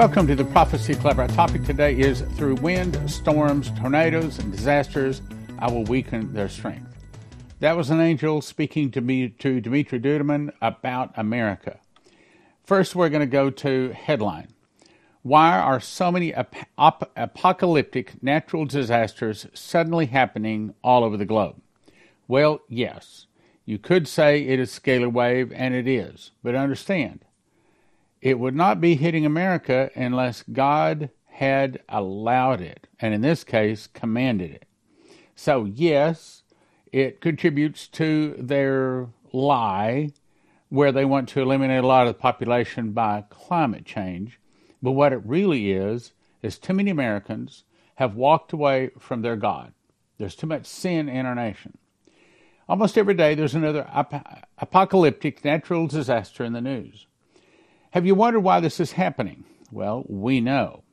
Welcome to the Prophecy Club. Our topic today is through wind, storms, tornadoes, and disasters, I will weaken their strength. That was an angel speaking to me to Dimitri Duduman about America. First, we're going to go to headline. Why are so many ap- apocalyptic natural disasters suddenly happening all over the globe? Well, yes, you could say it is scalar wave, and it is, but understand it would not be hitting America unless God had allowed it, and in this case, commanded it. So, yes, it contributes to their lie where they want to eliminate a lot of the population by climate change. But what it really is, is too many Americans have walked away from their God. There's too much sin in our nation. Almost every day, there's another ap- apocalyptic natural disaster in the news. Have you wondered why this is happening? Well, we know.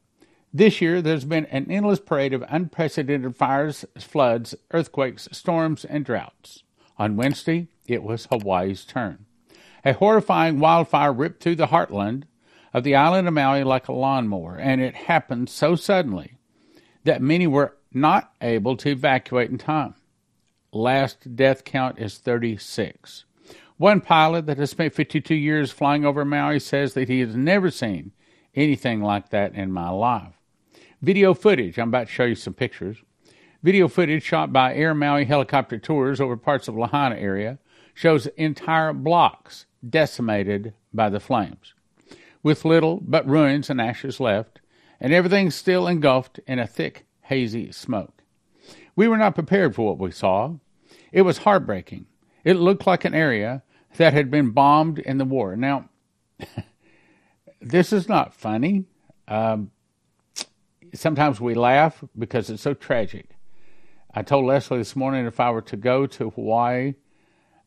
This year, there's been an endless parade of unprecedented fires, floods, earthquakes, storms, and droughts. On Wednesday, it was Hawaii's turn. A horrifying wildfire ripped through the heartland of the island of Maui like a lawnmower, and it happened so suddenly that many were not able to evacuate in time. Last death count is 36. One pilot that has spent 52 years flying over Maui says that he has never seen anything like that in my life. Video footage, I'm about to show you some pictures. Video footage shot by Air Maui helicopter tours over parts of Lahaina area shows entire blocks decimated by the flames, with little but ruins and ashes left, and everything still engulfed in a thick, hazy smoke. We were not prepared for what we saw. It was heartbreaking. It looked like an area that had been bombed in the war. Now, this is not funny. Um, sometimes we laugh because it's so tragic. I told Leslie this morning if I were to go to Hawaii,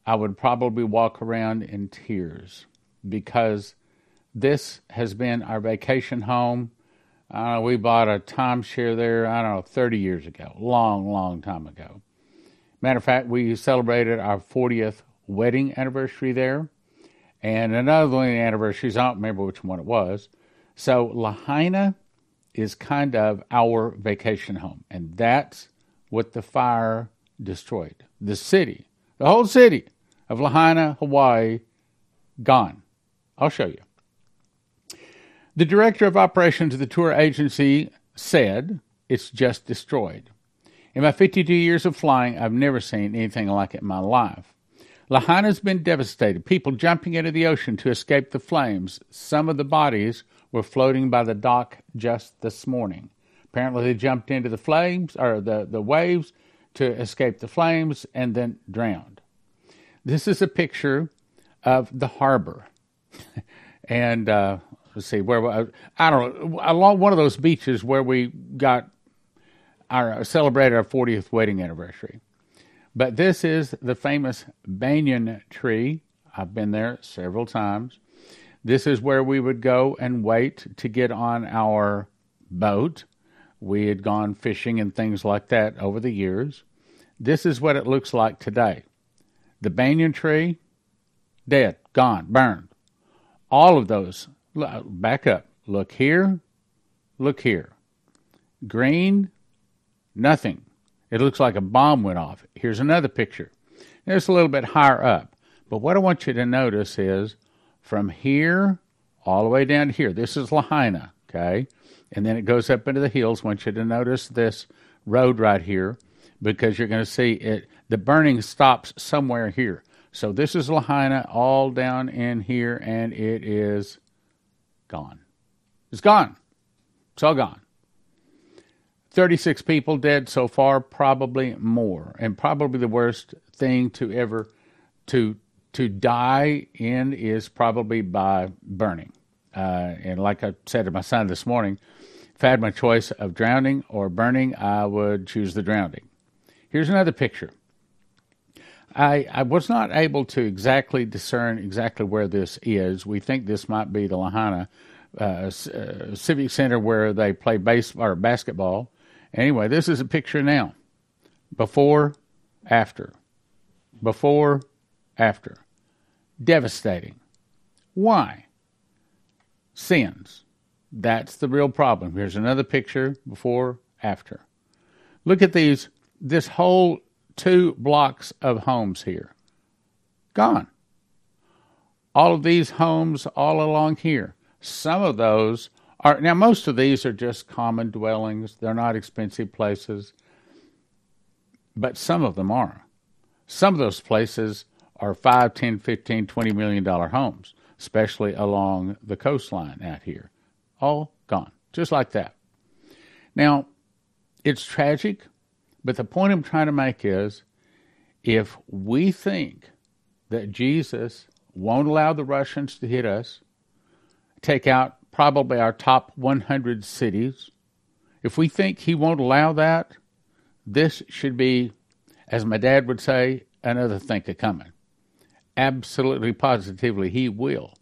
I would probably walk around in tears because this has been our vacation home. Uh, we bought a timeshare there, I don't know, 30 years ago, long, long time ago. Matter of fact, we celebrated our 40th wedding anniversary there, and another wedding anniversaries. I don't remember which one it was. So Lahaina is kind of our vacation home, and that's what the fire destroyed. The city, the whole city of Lahaina, Hawaii, gone. I'll show you. The director of operations of the tour agency said it's just destroyed. In my 52 years of flying, I've never seen anything like it in my life. Lahaina's been devastated, people jumping into the ocean to escape the flames. Some of the bodies were floating by the dock just this morning. Apparently, they jumped into the flames or the, the waves to escape the flames and then drowned. This is a picture of the harbor. and uh, let's see, where I don't know, along one of those beaches where we got our celebrated our 40th wedding anniversary. But this is the famous banyan tree. I've been there several times. This is where we would go and wait to get on our boat. We had gone fishing and things like that over the years. This is what it looks like today. The banyan tree, dead, gone, burned. All of those, back up. Look here, look here. Green, nothing. It looks like a bomb went off. Here's another picture. It's a little bit higher up. But what I want you to notice is from here all the way down to here. This is Lahaina, okay? And then it goes up into the hills. I want you to notice this road right here because you're going to see it. The burning stops somewhere here. So this is Lahaina all down in here, and it is gone. It's gone. It's all gone. 36 people dead so far, probably more, and probably the worst thing to ever to to die in is probably by burning. Uh, and like I said to my son this morning, if I had my choice of drowning or burning, I would choose the drowning. Here's another picture. I, I was not able to exactly discern exactly where this is. We think this might be the Lahaina uh, uh, Civic Center where they play base or basketball. Anyway, this is a picture now. Before, after. Before, after. Devastating. Why? Sins. That's the real problem. Here's another picture before, after. Look at these, this whole two blocks of homes here. Gone. All of these homes all along here. Some of those are, now most of these are just common dwellings. They're not expensive places. But some of them are. Some of those places are 5, 10, 15, 20 million dollar homes, especially along the coastline out here. All gone, just like that. Now, it's tragic, but the point I'm trying to make is if we think that Jesus won't allow the Russians to hit us, take out probably our top 100 cities, if we think he won't allow that, this should be, as my dad would say, another think of coming. Absolutely, positively, he will.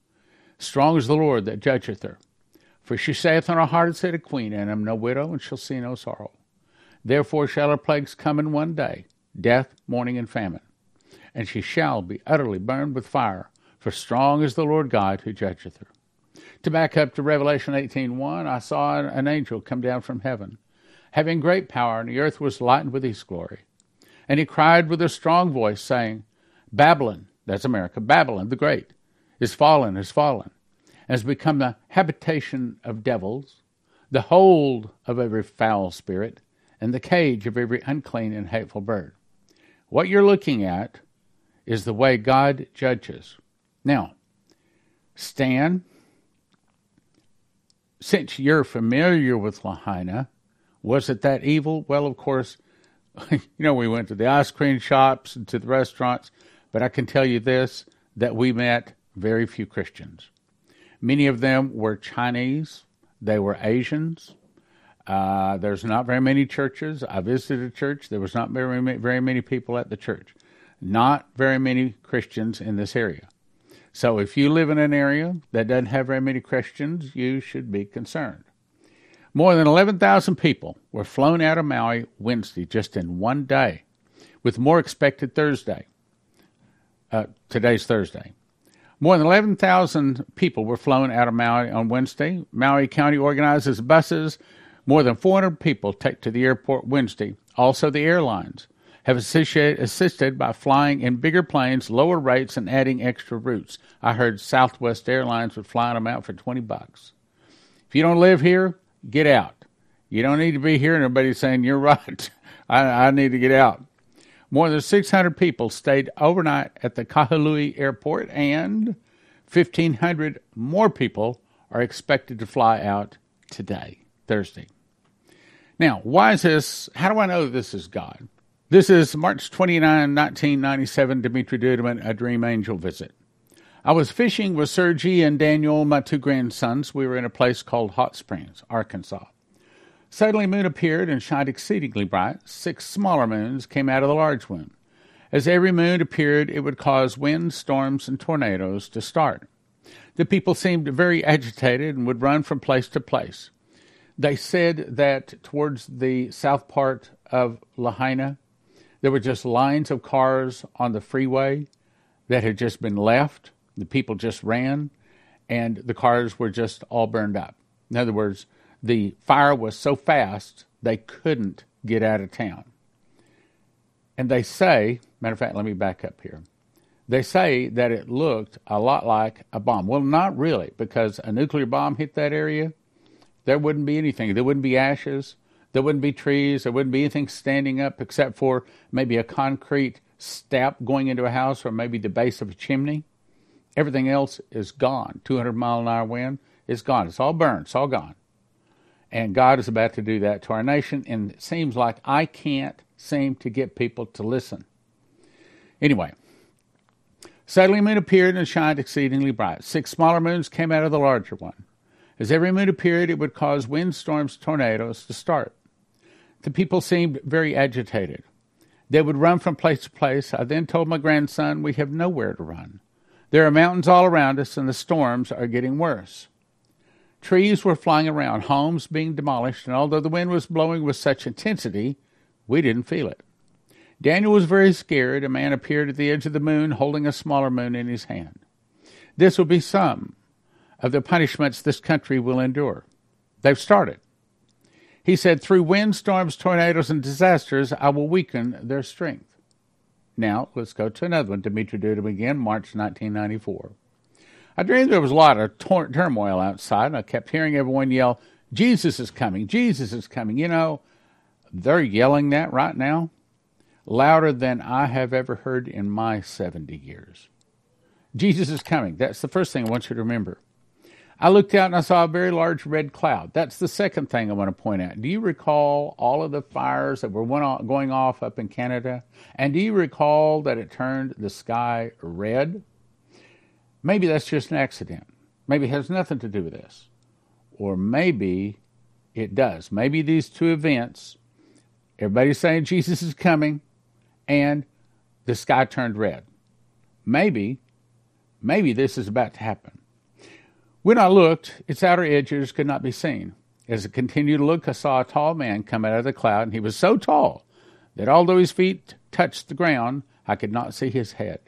Strong is the Lord that judgeth her. For she saith in her heart, said a queen, and am no widow, and shall see no sorrow. Therefore shall her plagues come in one day death, mourning, and famine. And she shall be utterly burned with fire, for strong is the Lord God who judgeth her. To back up to Revelation 18:1, I saw an angel come down from heaven, having great power, and the earth was lightened with his glory. And he cried with a strong voice, saying, Babylon, that's America, Babylon the Great, is fallen, is fallen, has become the habitation of devils, the hold of every foul spirit, and the cage of every unclean and hateful bird. What you're looking at is the way God judges. Now, Stan, since you're familiar with Lahaina, was it that evil? Well, of course, you know, we went to the ice cream shops and to the restaurants, but I can tell you this that we met very few Christians. Many of them were Chinese, they were Asians. Uh, there's not very many churches. I visited a church. There was not very, very many people at the church. Not very many Christians in this area. So if you live in an area that doesn't have very many Christians, you should be concerned. More than 11,000 people were flown out of Maui Wednesday just in one day, with more expected Thursday. Uh, today's Thursday. More than 11,000 people were flown out of Maui on Wednesday. Maui County organizes buses. More than 400 people take to the airport Wednesday. Also, the airlines have assisted by flying in bigger planes, lower rates, and adding extra routes. I heard Southwest Airlines would fly them out for 20 bucks. If you don't live here, get out. You don't need to be here and everybody's saying, You're right. I, I need to get out. More than 600 people stayed overnight at the Kahului airport, and 1,500 more people are expected to fly out today, Thursday. Now, why is this? How do I know this is God? This is March 29, 1997, Dimitri Duduman, A Dream Angel Visit. I was fishing with Sergi and Daniel, my two grandsons. We were in a place called Hot Springs, Arkansas. Suddenly, moon appeared and shined exceedingly bright. Six smaller moons came out of the large one. As every moon appeared, it would cause winds, storms, and tornadoes to start. The people seemed very agitated and would run from place to place. They said that towards the south part of Lahaina, there were just lines of cars on the freeway that had just been left. The people just ran, and the cars were just all burned up. In other words, the fire was so fast they couldn't get out of town. And they say, matter of fact, let me back up here. They say that it looked a lot like a bomb. Well, not really, because a nuclear bomb hit that area, there wouldn't be anything. There wouldn't be ashes. There wouldn't be trees. There wouldn't be anything standing up except for maybe a concrete step going into a house or maybe the base of a chimney. Everything else is gone. 200 mile an hour wind is gone. It's all burned. It's all gone. And God is about to do that to our nation. And it seems like I can't seem to get people to listen. Anyway, suddenly moon appeared and shined exceedingly bright. Six smaller moons came out of the larger one. As every moon appeared, it would cause windstorms, tornadoes to start. The people seemed very agitated. They would run from place to place. I then told my grandson, We have nowhere to run. There are mountains all around us, and the storms are getting worse. Trees were flying around, homes being demolished, and although the wind was blowing with such intensity, we didn't feel it. Daniel was very scared. A man appeared at the edge of the moon holding a smaller moon in his hand. This will be some of the punishments this country will endure. They've started. He said, Through windstorms, tornadoes, and disasters, I will weaken their strength. Now, let's go to another one. Dimitri Duduman again, March 1994. I dreamed there was a lot of tor- turmoil outside, and I kept hearing everyone yell, Jesus is coming, Jesus is coming. You know, they're yelling that right now louder than I have ever heard in my 70 years. Jesus is coming. That's the first thing I want you to remember. I looked out and I saw a very large red cloud. That's the second thing I want to point out. Do you recall all of the fires that were going off up in Canada? And do you recall that it turned the sky red? Maybe that's just an accident. Maybe it has nothing to do with this. Or maybe it does. Maybe these two events, everybody's saying Jesus is coming, and the sky turned red. Maybe, maybe this is about to happen. When I looked, its outer edges could not be seen. As I continued to look, I saw a tall man come out of the cloud, and he was so tall that although his feet touched the ground, I could not see his head.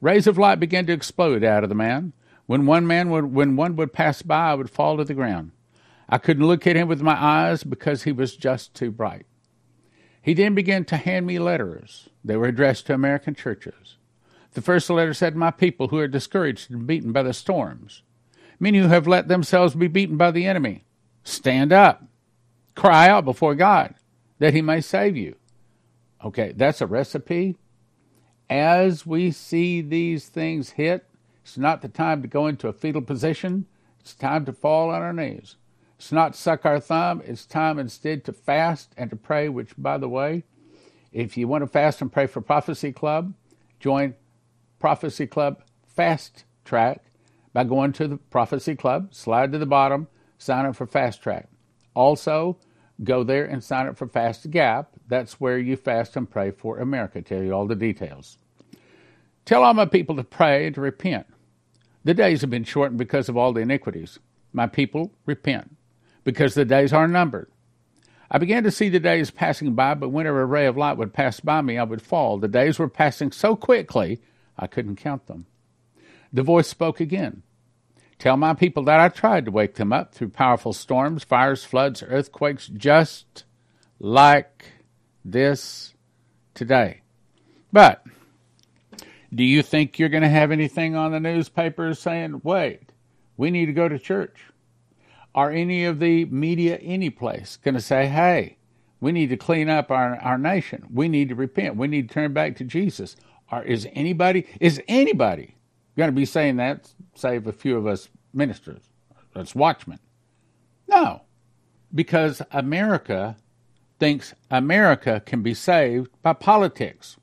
Rays of light began to explode out of the man. When one man would, when one would pass by, I would fall to the ground. I couldn't look at him with my eyes because he was just too bright. He then began to hand me letters. They were addressed to American churches. The first letter said, My people who are discouraged and beaten by the storms, many who have let themselves be beaten by the enemy. Stand up. Cry out before God that he may save you. Okay, that's a recipe. As we see these things hit, it's not the time to go into a fetal position. It's time to fall on our knees. It's not suck our thumb. It's time instead to fast and to pray, which, by the way, if you want to fast and pray for Prophecy Club, join Prophecy Club Fast Track by going to the Prophecy Club, slide to the bottom, sign up for Fast Track. Also, go there and sign up for Fast Gap. That's where you fast and pray for America. Tell you all the details. Tell all my people to pray and to repent. The days have been shortened because of all the iniquities. My people, repent, because the days are numbered. I began to see the days passing by, but whenever a ray of light would pass by me, I would fall. The days were passing so quickly, I couldn't count them. The voice spoke again. Tell my people that I tried to wake them up through powerful storms, fires, floods, earthquakes, just like this today. But do you think you're going to have anything on the newspapers saying, wait, we need to go to church? Are any of the media any place going to say, hey, we need to clean up our, our nation. We need to repent. We need to turn back to Jesus. Or is anybody, is anybody going to be saying that, save a few of us ministers, as watchmen. No, because America thinks America can be saved by politics.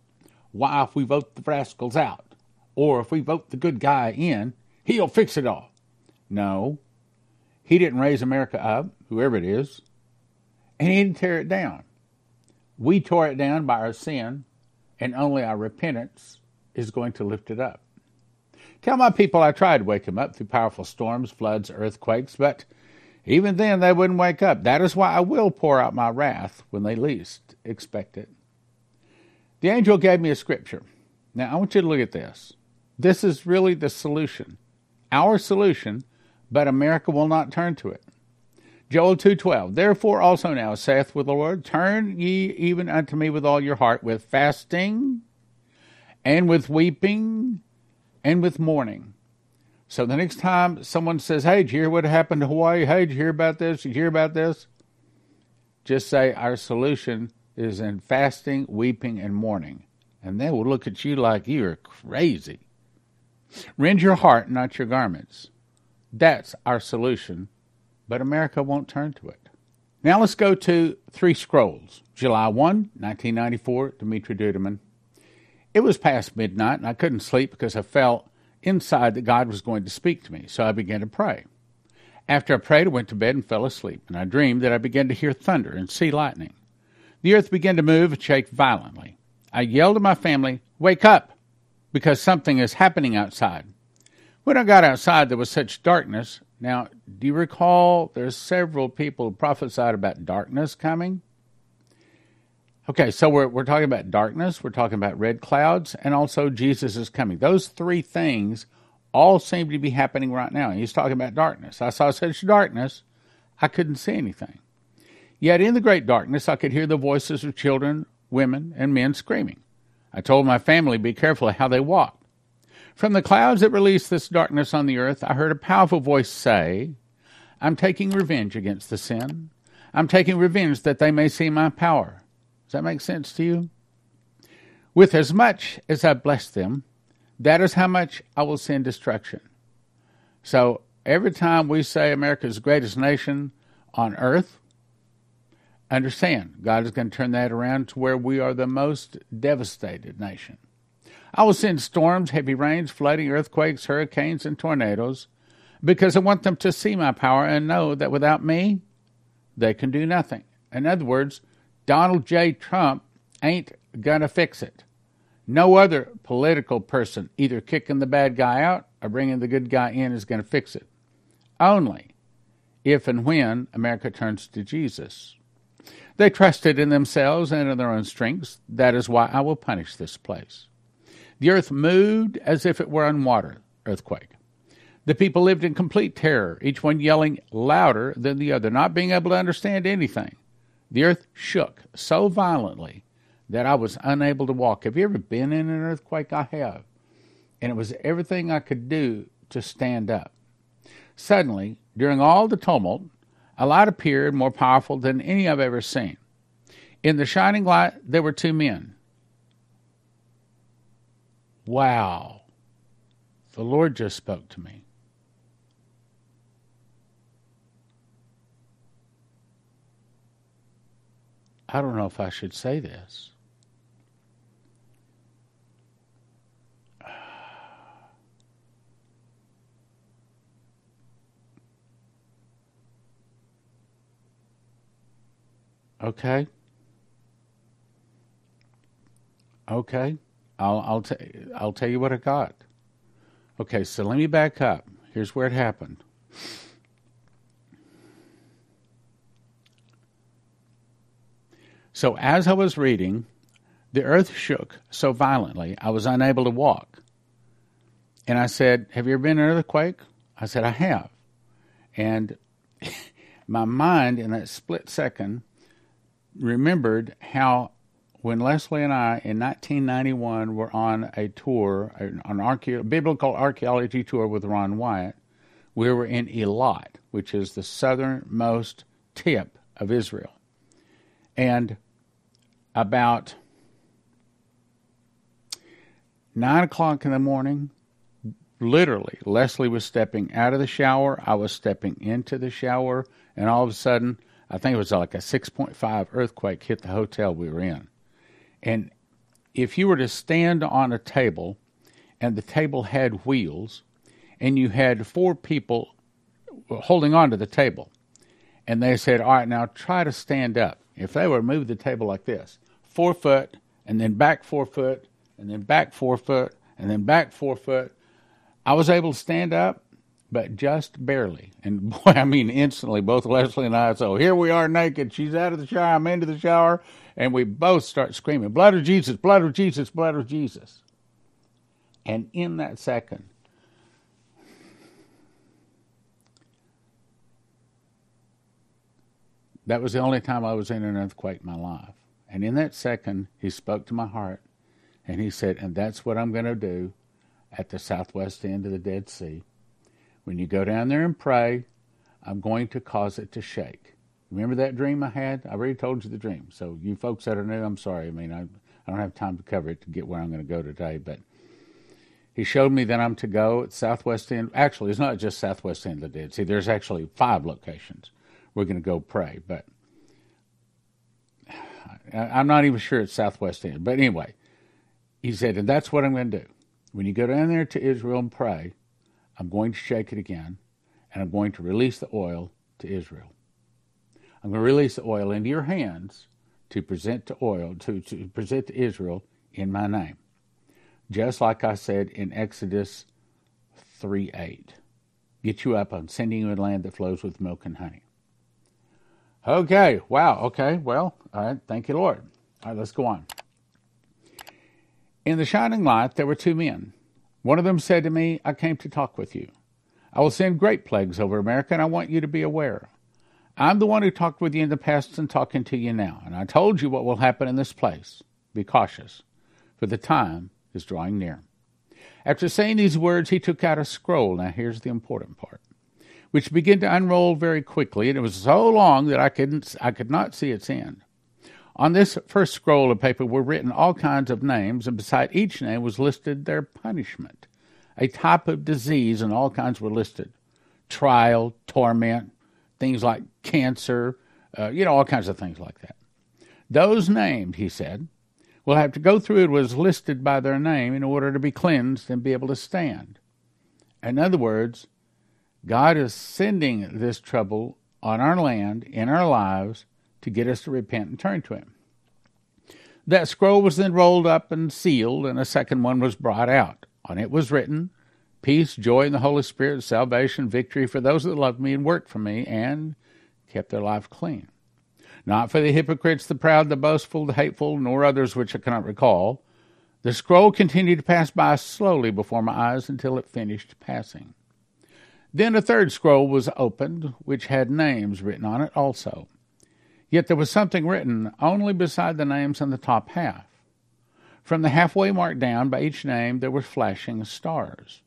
Why, if we vote the rascals out, or if we vote the good guy in, he'll fix it all. No, he didn't raise America up, whoever it is, and he didn't tear it down. We tore it down by our sin, and only our repentance is going to lift it up. Tell my people I tried to wake them up through powerful storms, floods, earthquakes, but even then they wouldn't wake up. That is why I will pour out my wrath when they least expect it. The angel gave me a scripture. Now I want you to look at this. This is really the solution. Our solution, but America will not turn to it. Joel 2:12 Therefore also now saith the Lord turn ye even unto me with all your heart with fasting and with weeping and with mourning. So the next time someone says, Hey, did you hear what happened to Hawaii? Hey, did you hear about this? Did you hear about this? Just say, Our solution is in fasting, weeping, and mourning. And they will look at you like you're crazy. Rend your heart, not your garments. That's our solution, but America won't turn to it. Now let's go to Three Scrolls, July 1, 1994, Dimitri Duduman. It was past midnight, and I couldn't sleep because I felt inside that God was going to speak to me, so I began to pray. After I prayed, I went to bed and fell asleep, and I dreamed that I began to hear thunder and see lightning. The earth began to move and shake violently. I yelled to my family, Wake up! because something is happening outside. When I got outside, there was such darkness. Now, do you recall there's several people who prophesied about darkness coming? Okay, so we're, we're talking about darkness, we're talking about red clouds, and also Jesus is coming. Those three things all seem to be happening right now. He's talking about darkness. I saw such darkness, I couldn't see anything. Yet in the great darkness, I could hear the voices of children, women, and men screaming. I told my family be careful how they walk. From the clouds that released this darkness on the earth, I heard a powerful voice say, I'm taking revenge against the sin. I'm taking revenge that they may see my power. Does that make sense to you? With as much as I bless them, that is how much I will send destruction. So every time we say America's the greatest nation on earth, understand God is going to turn that around to where we are the most devastated nation. I will send storms, heavy rains, flooding, earthquakes, hurricanes, and tornadoes because I want them to see my power and know that without me, they can do nothing. In other words, Donald J. Trump ain't going to fix it. No other political person, either kicking the bad guy out or bringing the good guy in, is going to fix it. Only if and when America turns to Jesus. They trusted in themselves and in their own strengths. That is why I will punish this place. The earth moved as if it were on water, earthquake. The people lived in complete terror, each one yelling louder than the other, not being able to understand anything. The earth shook so violently that I was unable to walk. Have you ever been in an earthquake? I have. And it was everything I could do to stand up. Suddenly, during all the tumult, a light appeared more powerful than any I've ever seen. In the shining light, there were two men. Wow. The Lord just spoke to me. I don't know if I should say this. Okay. Okay. I'll I'll t- I'll tell you what I got. Okay, so let me back up. Here's where it happened. So as I was reading, the earth shook so violently I was unable to walk. And I said, Have you ever been in an earthquake? I said, I have. And my mind in that split second remembered how when Leslie and I in 1991 were on a tour, an biblical archaeology tour with Ron Wyatt, we were in Eilat, which is the southernmost tip of Israel. And about nine o'clock in the morning, literally, Leslie was stepping out of the shower. I was stepping into the shower, and all of a sudden, I think it was like a 6.5 earthquake hit the hotel we were in. And if you were to stand on a table and the table had wheels and you had four people holding on to the table and they said, All right, now try to stand up. If they were to move the table like this, four foot and then back four foot and then back four foot and then back four foot, I was able to stand up but just barely. And boy, I mean, instantly, both Leslie and I, so here we are naked. She's out of the shower. I'm into the shower. And we both start screaming, Blood of Jesus, blood of Jesus, blood of Jesus. And in that second, that was the only time I was in an earthquake in my life. And in that second, he spoke to my heart and he said, And that's what I'm going to do at the southwest end of the Dead Sea when you go down there and pray, I'm going to cause it to shake. Remember that dream I had? I already told you the dream. So you folks that are new, I'm sorry. I mean, I, I don't have time to cover it to get where I'm going to go today, but he showed me that I'm to go at southwest end. Actually, it's not just southwest end of the Dead Sea. There's actually five locations. We're going to go pray, but I'm not even sure it's southwest end. But anyway, he said, and that's what I'm going to do. When you go down there to Israel and pray, I'm going to shake it again, and I'm going to release the oil to Israel. I'm going to release the oil into your hands to present to oil to, to present to Israel in my name. Just like I said in Exodus 3 8. Get you up, I'm sending you a land that flows with milk and honey. Okay, wow, okay, well, all right, thank you, Lord. All right, let's go on. In the shining light, there were two men one of them said to me, I came to talk with you. I will send great plagues over America, and I want you to be aware. I'm the one who talked with you in the past and talking to you now, and I told you what will happen in this place. Be cautious, for the time is drawing near. After saying these words, he took out a scroll. Now, here's the important part, which began to unroll very quickly, and it was so long that I couldn't, I could not see its end. On this first scroll of paper were written all kinds of names, and beside each name was listed their punishment. A type of disease, and all kinds were listed trial, torment, things like cancer, uh, you know, all kinds of things like that. Those named, he said, will have to go through it was listed by their name in order to be cleansed and be able to stand. In other words, God is sending this trouble on our land, in our lives, to get us to repent and turn to Him. That scroll was then rolled up and sealed, and a second one was brought out. On it was written, Peace, joy in the Holy Spirit, salvation, victory for those that love me and work for me and kept their life clean. Not for the hypocrites, the proud, the boastful, the hateful, nor others which I cannot recall. The scroll continued to pass by slowly before my eyes until it finished passing. Then a third scroll was opened, which had names written on it also. Yet there was something written only beside the names in the top half. From the halfway mark down by each name there were flashing stars.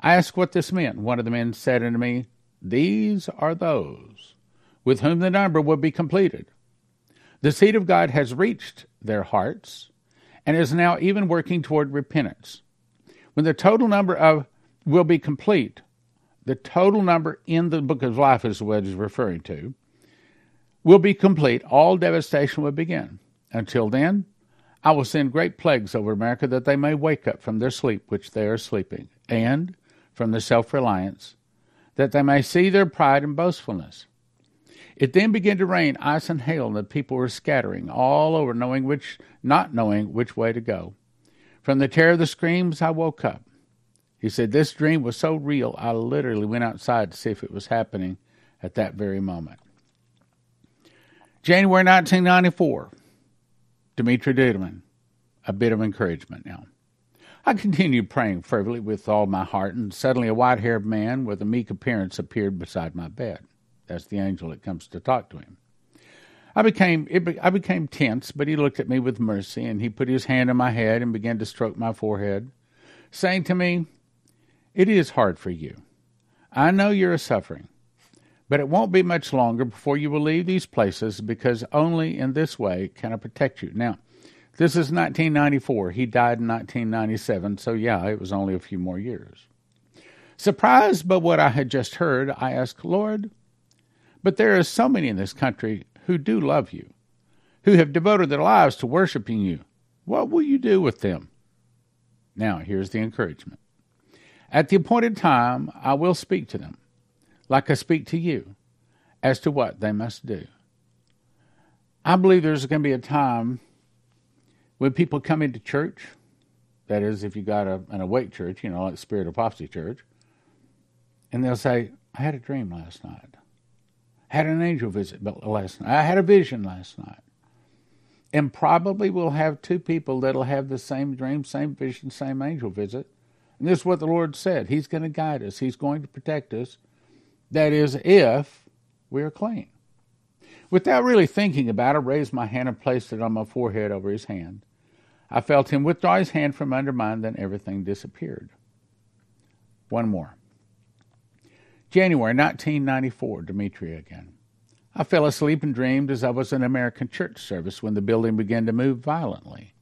I asked what this meant. One of the men said unto me, These are those with whom the number will be completed. The seed of God has reached their hearts and is now even working toward repentance. When the total number of will be complete, the total number in the book of life is referring to, will be complete, all devastation will begin. Until then, I will send great plagues over America that they may wake up from their sleep which they are sleeping, and from their self reliance, that they may see their pride and boastfulness. It then began to rain ice and hail, and the people were scattering all over, knowing which, not knowing which way to go. From the terror of the screams, I woke up. He said, This dream was so real, I literally went outside to see if it was happening at that very moment. January 1994, Dimitri Duduman. A bit of encouragement now. I continued praying fervently with all my heart, and suddenly a white haired man with a meek appearance appeared beside my bed. That's the angel that comes to talk to him. I became I became tense, but he looked at me with mercy, and he put his hand on my head and began to stroke my forehead, saying to me, "It is hard for you. I know you're suffering, but it won't be much longer before you will leave these places, because only in this way can I protect you." Now, this is 1994. He died in 1997, so yeah, it was only a few more years. Surprised by what I had just heard, I asked, Lord, but there are so many in this country who do love you, who have devoted their lives to worshiping you. What will you do with them? Now, here's the encouragement. At the appointed time, I will speak to them, like I speak to you, as to what they must do. I believe there's going to be a time when people come into church, that is, if you got a, an awake church, you know, like Spirit of Prophecy Church, and they'll say, I had a dream last night. I had an angel visit last night. I had a vision last night. And probably we'll have two people that'll have the same dream, same vision, same angel visit. And this is what the Lord said. He's going to guide us. He's going to protect us. That is, if we are clean. Without really thinking about it, I raised my hand and placed it on my forehead over his hand. I felt him withdraw his hand from under mine, then everything disappeared. One more. January 1994, Dimitri again. I fell asleep and dreamed as I was in American church service when the building began to move violently.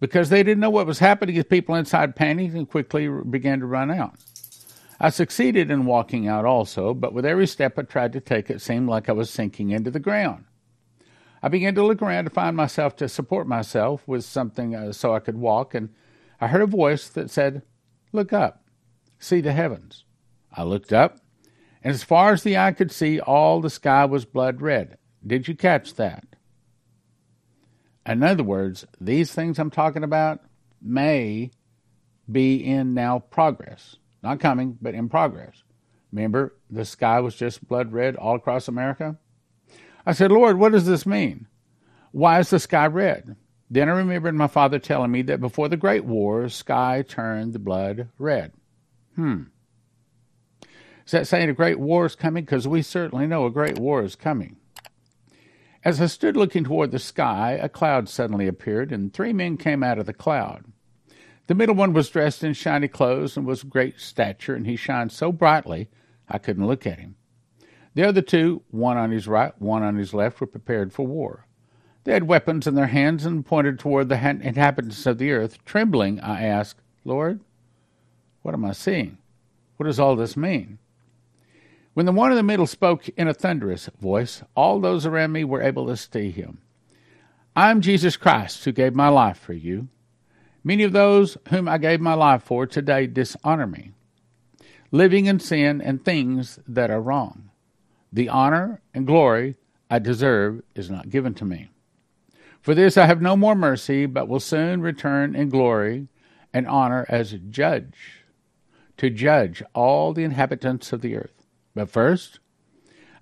Because they didn't know what was happening, as people inside panicked and quickly began to run out. I succeeded in walking out also, but with every step I tried to take, it seemed like I was sinking into the ground. I began to look around to find myself to support myself with something uh, so I could walk, and I heard a voice that said, Look up, see the heavens. I looked up, and as far as the eye could see, all the sky was blood red. Did you catch that? In other words, these things I'm talking about may be in now progress. Not coming, but in progress. Remember, the sky was just blood red all across America? I said, Lord, what does this mean? Why is the sky red? Then I remembered my father telling me that before the Great War, sky turned the blood red. Hmm. Is that saying a great war is coming? Because we certainly know a great war is coming. As I stood looking toward the sky, a cloud suddenly appeared, and three men came out of the cloud. The middle one was dressed in shiny clothes and was of great stature, and he shined so brightly I couldn't look at him. The other two, one on his right, one on his left, were prepared for war. They had weapons in their hands and pointed toward the inhabitants of the earth. Trembling, I asked, Lord, what am I seeing? What does all this mean? When the one in the middle spoke in a thunderous voice, all those around me were able to see him. I'm Jesus Christ who gave my life for you. Many of those whom I gave my life for today dishonor me, living in sin and things that are wrong. The honor and glory I deserve is not given to me. For this I have no more mercy, but will soon return in glory and honor as judge, to judge all the inhabitants of the earth. But first,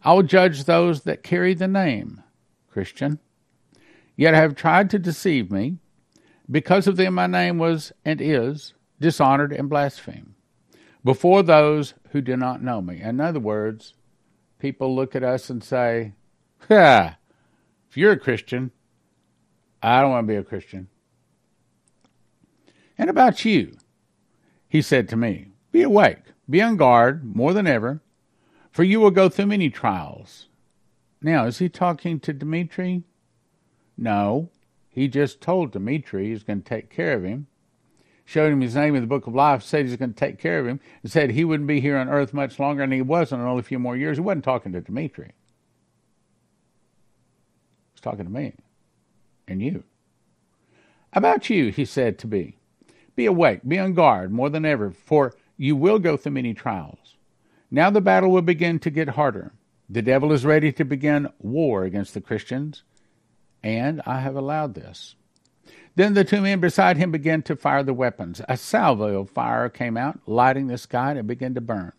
I will judge those that carry the name Christian, yet have tried to deceive me. Because of them, my name was and is dishonored and blasphemed before those who do not know me. In other words, people look at us and say, Ha, if you're a Christian, I don't want to be a Christian. And about you, he said to me, Be awake, be on guard more than ever, for you will go through many trials. Now, is he talking to Dmitri? No. He just told Dimitri he's going to take care of him, showed him his name in the book of life, said he's going to take care of him, and said he wouldn't be here on earth much longer, and he wasn't, only a few more years. He wasn't talking to Dmitri. He was talking to me and you. About you, he said to be, be awake, be on guard more than ever, for you will go through many trials. Now the battle will begin to get harder. The devil is ready to begin war against the Christians, and I have allowed this. Then the two men beside him began to fire the weapons. A salvo of fire came out, lighting the sky, and began to burn.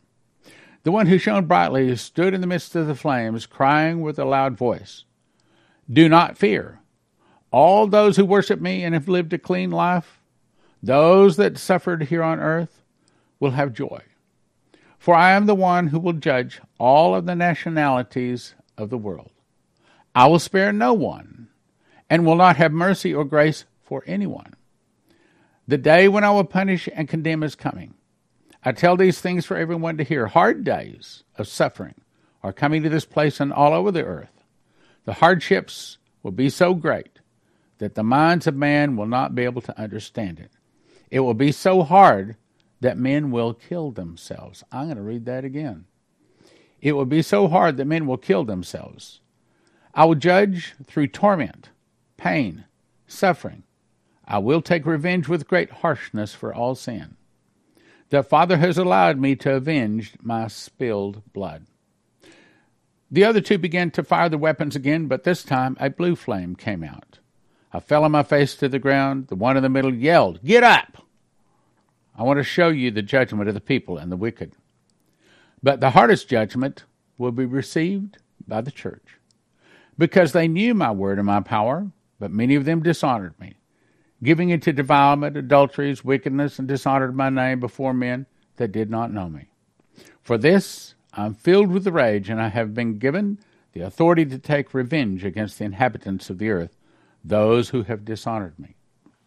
The one who shone brightly stood in the midst of the flames, crying with a loud voice, Do not fear. All those who worship me and have lived a clean life, those that suffered here on earth, will have joy. For I am the one who will judge all of the nationalities of the world. I will spare no one, and will not have mercy or grace for anyone. The day when I will punish and condemn is coming. I tell these things for everyone to hear. Hard days of suffering are coming to this place and all over the earth. The hardships will be so great that the minds of man will not be able to understand it. It will be so hard that men will kill themselves. I'm going to read that again. It will be so hard that men will kill themselves. I will judge through torment, pain, suffering. I will take revenge with great harshness for all sin. The Father has allowed me to avenge my spilled blood. The other two began to fire the weapons again, but this time a blue flame came out. I fell on my face to the ground. The one in the middle yelled, Get up! I want to show you the judgment of the people and the wicked. But the hardest judgment will be received by the church, because they knew my word and my power, but many of them dishonored me, giving into defilement, adulteries, wickedness, and dishonored my name before men that did not know me. For this I am filled with rage, and I have been given the authority to take revenge against the inhabitants of the earth those who have dishonored me.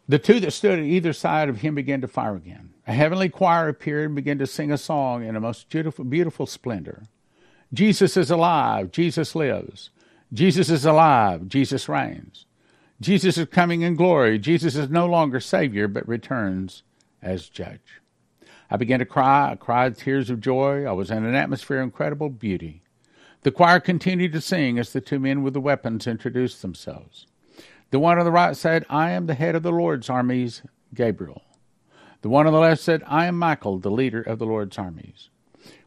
The two that stood at either side of him began to fire again. A heavenly choir appeared and began to sing a song in a most beautiful, beautiful splendor. Jesus is alive. Jesus lives. Jesus is alive. Jesus reigns. Jesus is coming in glory. Jesus is no longer Savior, but returns as Judge. I began to cry. I cried tears of joy. I was in an atmosphere of incredible beauty. The choir continued to sing as the two men with the weapons introduced themselves. The one on the right said, I am the head of the Lord's armies, Gabriel. The one on the left said, I am Michael, the leader of the Lord's armies.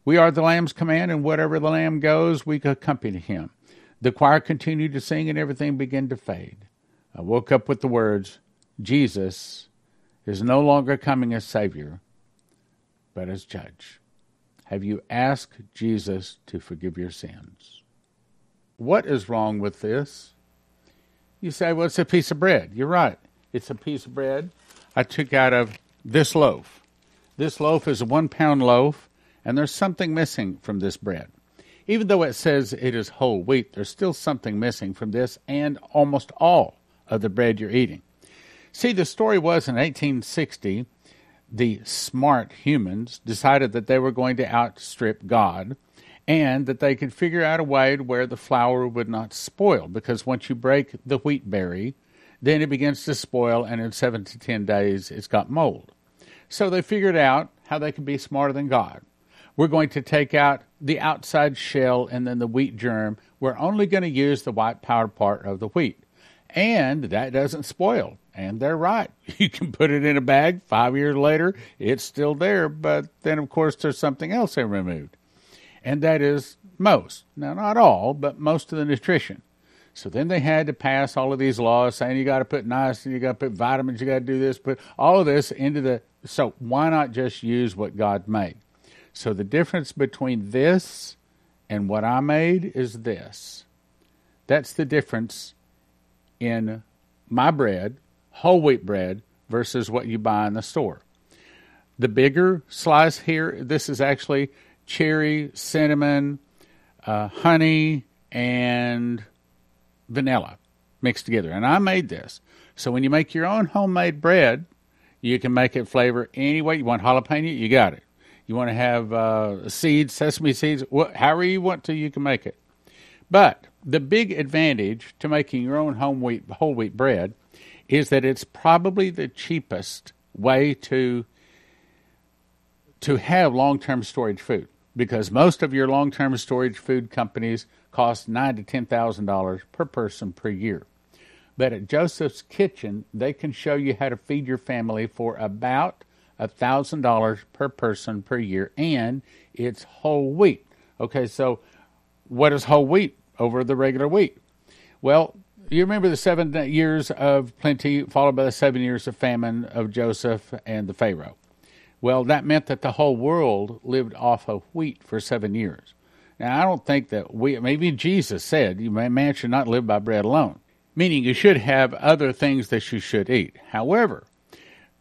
We are the Lamb's command, and wherever the Lamb goes, we accompany him. The choir continued to sing, and everything began to fade. I woke up with the words, Jesus is no longer coming as Savior, but as Judge. Have you asked Jesus to forgive your sins? What is wrong with this? You say, well, it's a piece of bread. You're right. It's a piece of bread I took out of this loaf. This loaf is a one pound loaf, and there's something missing from this bread. Even though it says it is whole wheat, there's still something missing from this and almost all of the bread you're eating. See, the story was in 1860, the smart humans decided that they were going to outstrip God and that they could figure out a way to where the flour would not spoil because once you break the wheat berry, then it begins to spoil and in seven to ten days it's got mold. So they figured out how they could be smarter than God. We're going to take out the outside shell and then the wheat germ. We're only going to use the white powder part of the wheat. And that doesn't spoil. And they're right. You can put it in a bag. Five years later, it's still there. But then, of course, there's something else they removed. And that is most. Now, not all, but most of the nutrition. So then they had to pass all of these laws saying you got to put niacin, you got to put vitamins, you got to do this, put all of this into the. So why not just use what God made? So the difference between this and what I made is this. That's the difference in my bread, whole wheat bread, versus what you buy in the store. The bigger slice here, this is actually cherry, cinnamon, uh, honey, and vanilla mixed together. And I made this. So when you make your own homemade bread, you can make it flavor any way you want. Jalapeno, you got it. You want to have uh, seeds, sesame seeds, wh- however you want to, you can make it. But the big advantage to making your own home wheat, whole wheat bread is that it's probably the cheapest way to to have long-term storage food because most of your long-term storage food companies cost nine to ten thousand dollars per person per year. But at Joseph's Kitchen, they can show you how to feed your family for about $1,000 per person per year, and it's whole wheat. Okay, so what is whole wheat over the regular wheat? Well, you remember the seven years of plenty, followed by the seven years of famine of Joseph and the Pharaoh. Well, that meant that the whole world lived off of wheat for seven years. Now, I don't think that we, maybe Jesus said, man should not live by bread alone, meaning you should have other things that you should eat. However,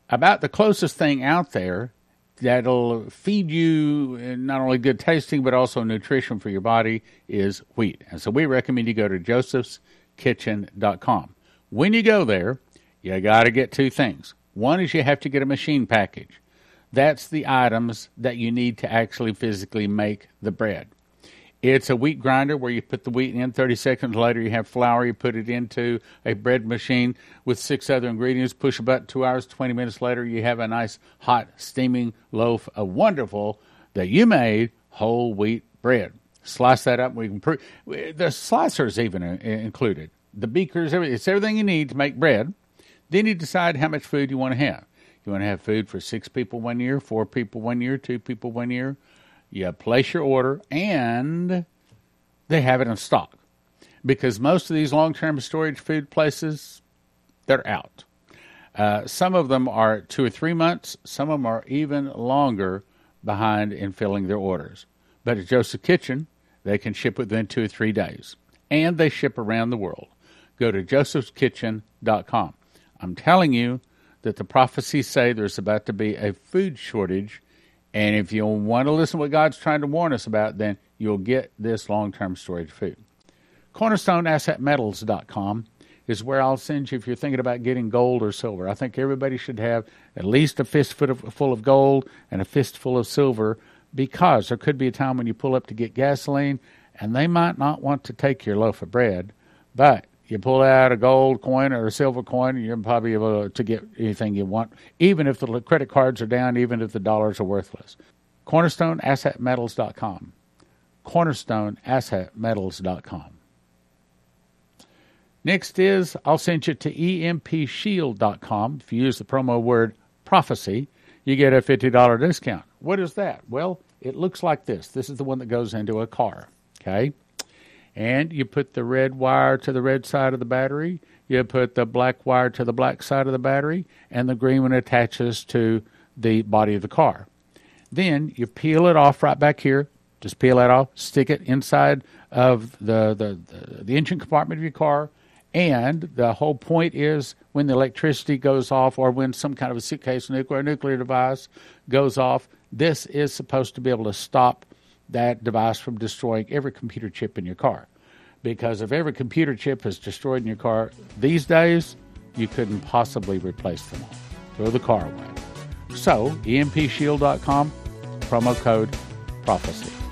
about the closest thing out there that'll feed you not only good tasting but also nutrition for your body is wheat. And so we recommend you go to josephskitchen.com. When you go there, you got to get two things. One is you have to get a machine package. That's the items that you need to actually physically make the bread. It's a wheat grinder where you put the wheat in. 30 seconds later, you have flour. You put it into a bread machine with six other ingredients. Push a button. Two hours, 20 minutes later, you have a nice, hot, steaming loaf of wonderful that you made whole wheat bread. Slice that up. We can pre- the slicers even included. The beakers, everything. It's everything you need to make bread. Then you decide how much food you want to have. You want to have food for six people one year, four people one year, two people one year you place your order, and they have it in stock. Because most of these long term storage food places, they're out. Uh, some of them are two or three months, some of them are even longer behind in filling their orders. But at Joseph Kitchen, they can ship within two or three days. And they ship around the world. Go to josephskitchen.com. I'm telling you that the prophecies say there's about to be a food shortage and if you want to listen to what God's trying to warn us about, then you'll get this long term storage food. CornerstoneAssetMetals.com is where I'll send you if you're thinking about getting gold or silver. I think everybody should have at least a fistful full of gold and a fistful of silver because there could be a time when you pull up to get gasoline and they might not want to take your loaf of bread, but you pull out a gold coin or a silver coin, you're probably able to get anything you want, even if the credit cards are down, even if the dollars are worthless. CornerstoneAssetMetals.com. CornerstoneAssetMetals.com. Next is I'll send you to EMPShield.com. If you use the promo word prophecy, you get a $50 discount. What is that? Well, it looks like this. This is the one that goes into a car. Okay? And you put the red wire to the red side of the battery, you put the black wire to the black side of the battery, and the green one attaches to the body of the car. Then you peel it off right back here. Just peel that off, stick it inside of the, the, the, the engine compartment of your car, And the whole point is when the electricity goes off or when some kind of a suitcase nuclear nuclear device goes off, this is supposed to be able to stop that device from destroying every computer chip in your car. Because if every computer chip is destroyed in your car these days, you couldn't possibly replace them all. Throw the car away. So, empshield.com, promo code prophecy.